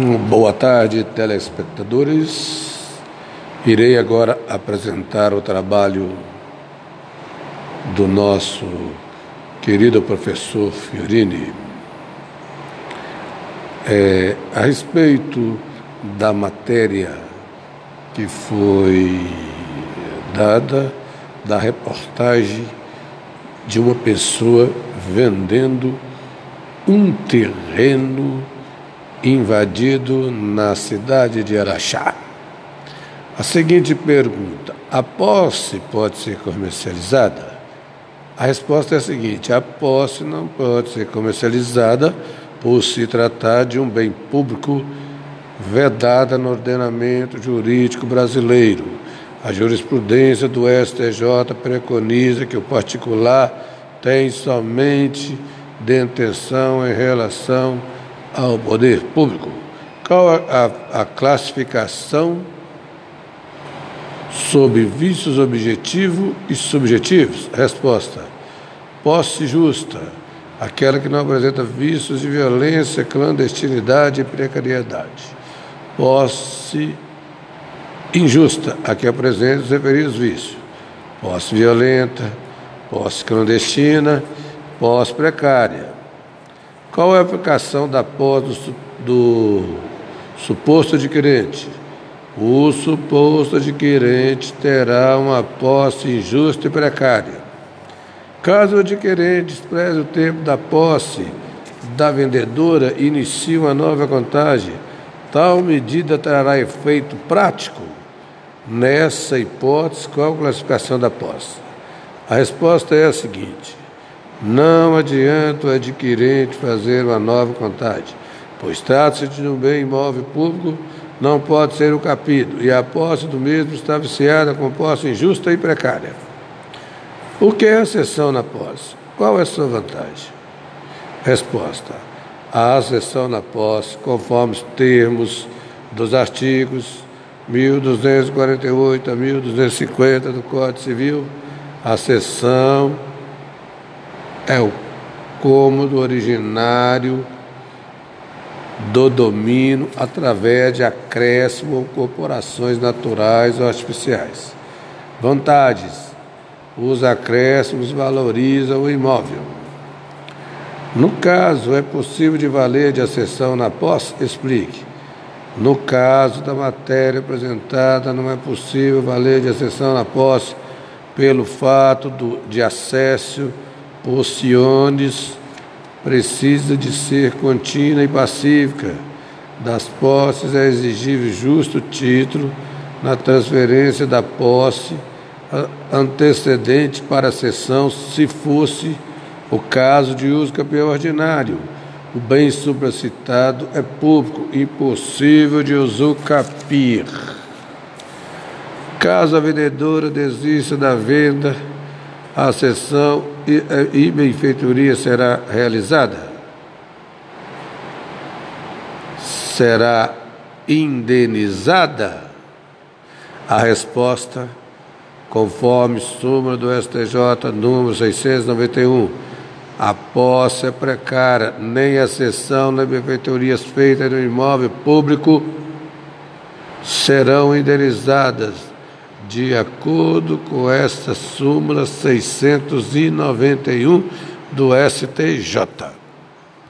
Boa tarde, telespectadores. Irei agora apresentar o trabalho do nosso querido professor Fiorini é, a respeito da matéria que foi dada da reportagem de uma pessoa vendendo um terreno invadido na cidade de Araxá. A seguinte pergunta: a posse pode ser comercializada? A resposta é a seguinte: a posse não pode ser comercializada por se tratar de um bem público vedada no ordenamento jurídico brasileiro. A jurisprudência do STJ preconiza que o particular tem somente detenção em relação ao poder público. Qual a, a, a classificação sob vícios objetivos e subjetivos? Resposta: posse justa, aquela que não apresenta vícios de violência, clandestinidade e precariedade. Posse injusta, a que apresenta os referidos vícios. Posse violenta, posse clandestina, posse precária qual é a aplicação da posse do, do suposto adquirente? O suposto adquirente terá uma posse injusta e precária. Caso o adquirente despreze o tempo da posse da vendedora e inicie uma nova contagem, tal medida trará efeito prático? Nessa hipótese, qual a classificação da posse? A resposta é a seguinte: não adianta o adquirente fazer uma nova contagem, pois trata-se de um bem imóvel público, não pode ser o capido, e a posse do mesmo está viciada com posse injusta e precária. O que é a cessão na posse? Qual é a sua vantagem? Resposta: a cessão na posse, conforme os termos dos artigos 1248 a 1250 do Código Civil, a cessão é o cômodo originário do domínio através de acréscimo ou corporações naturais ou artificiais. Vantagens: os acréscimos valorizam o imóvel. No caso, é possível de valer de acessão na posse? Explique. No caso da matéria apresentada, não é possível valer de acessão na posse pelo fato do, de acesso Pociones precisa de ser contínua e pacífica. Das posses é exigível justo título na transferência da posse antecedente para a cessão, se fosse o caso de uso campeão ordinário. O bem supracitado é público, impossível de usucapir. Caso a vendedora desista da venda, a sessão e, e benfeitoria será realizada? Será indenizada? A resposta, conforme súmula do STJ número 691, a posse é precária, nem a cessão nem benfeitorias feitas no imóvel público serão indenizadas de acordo com esta súmula 691 do STJ.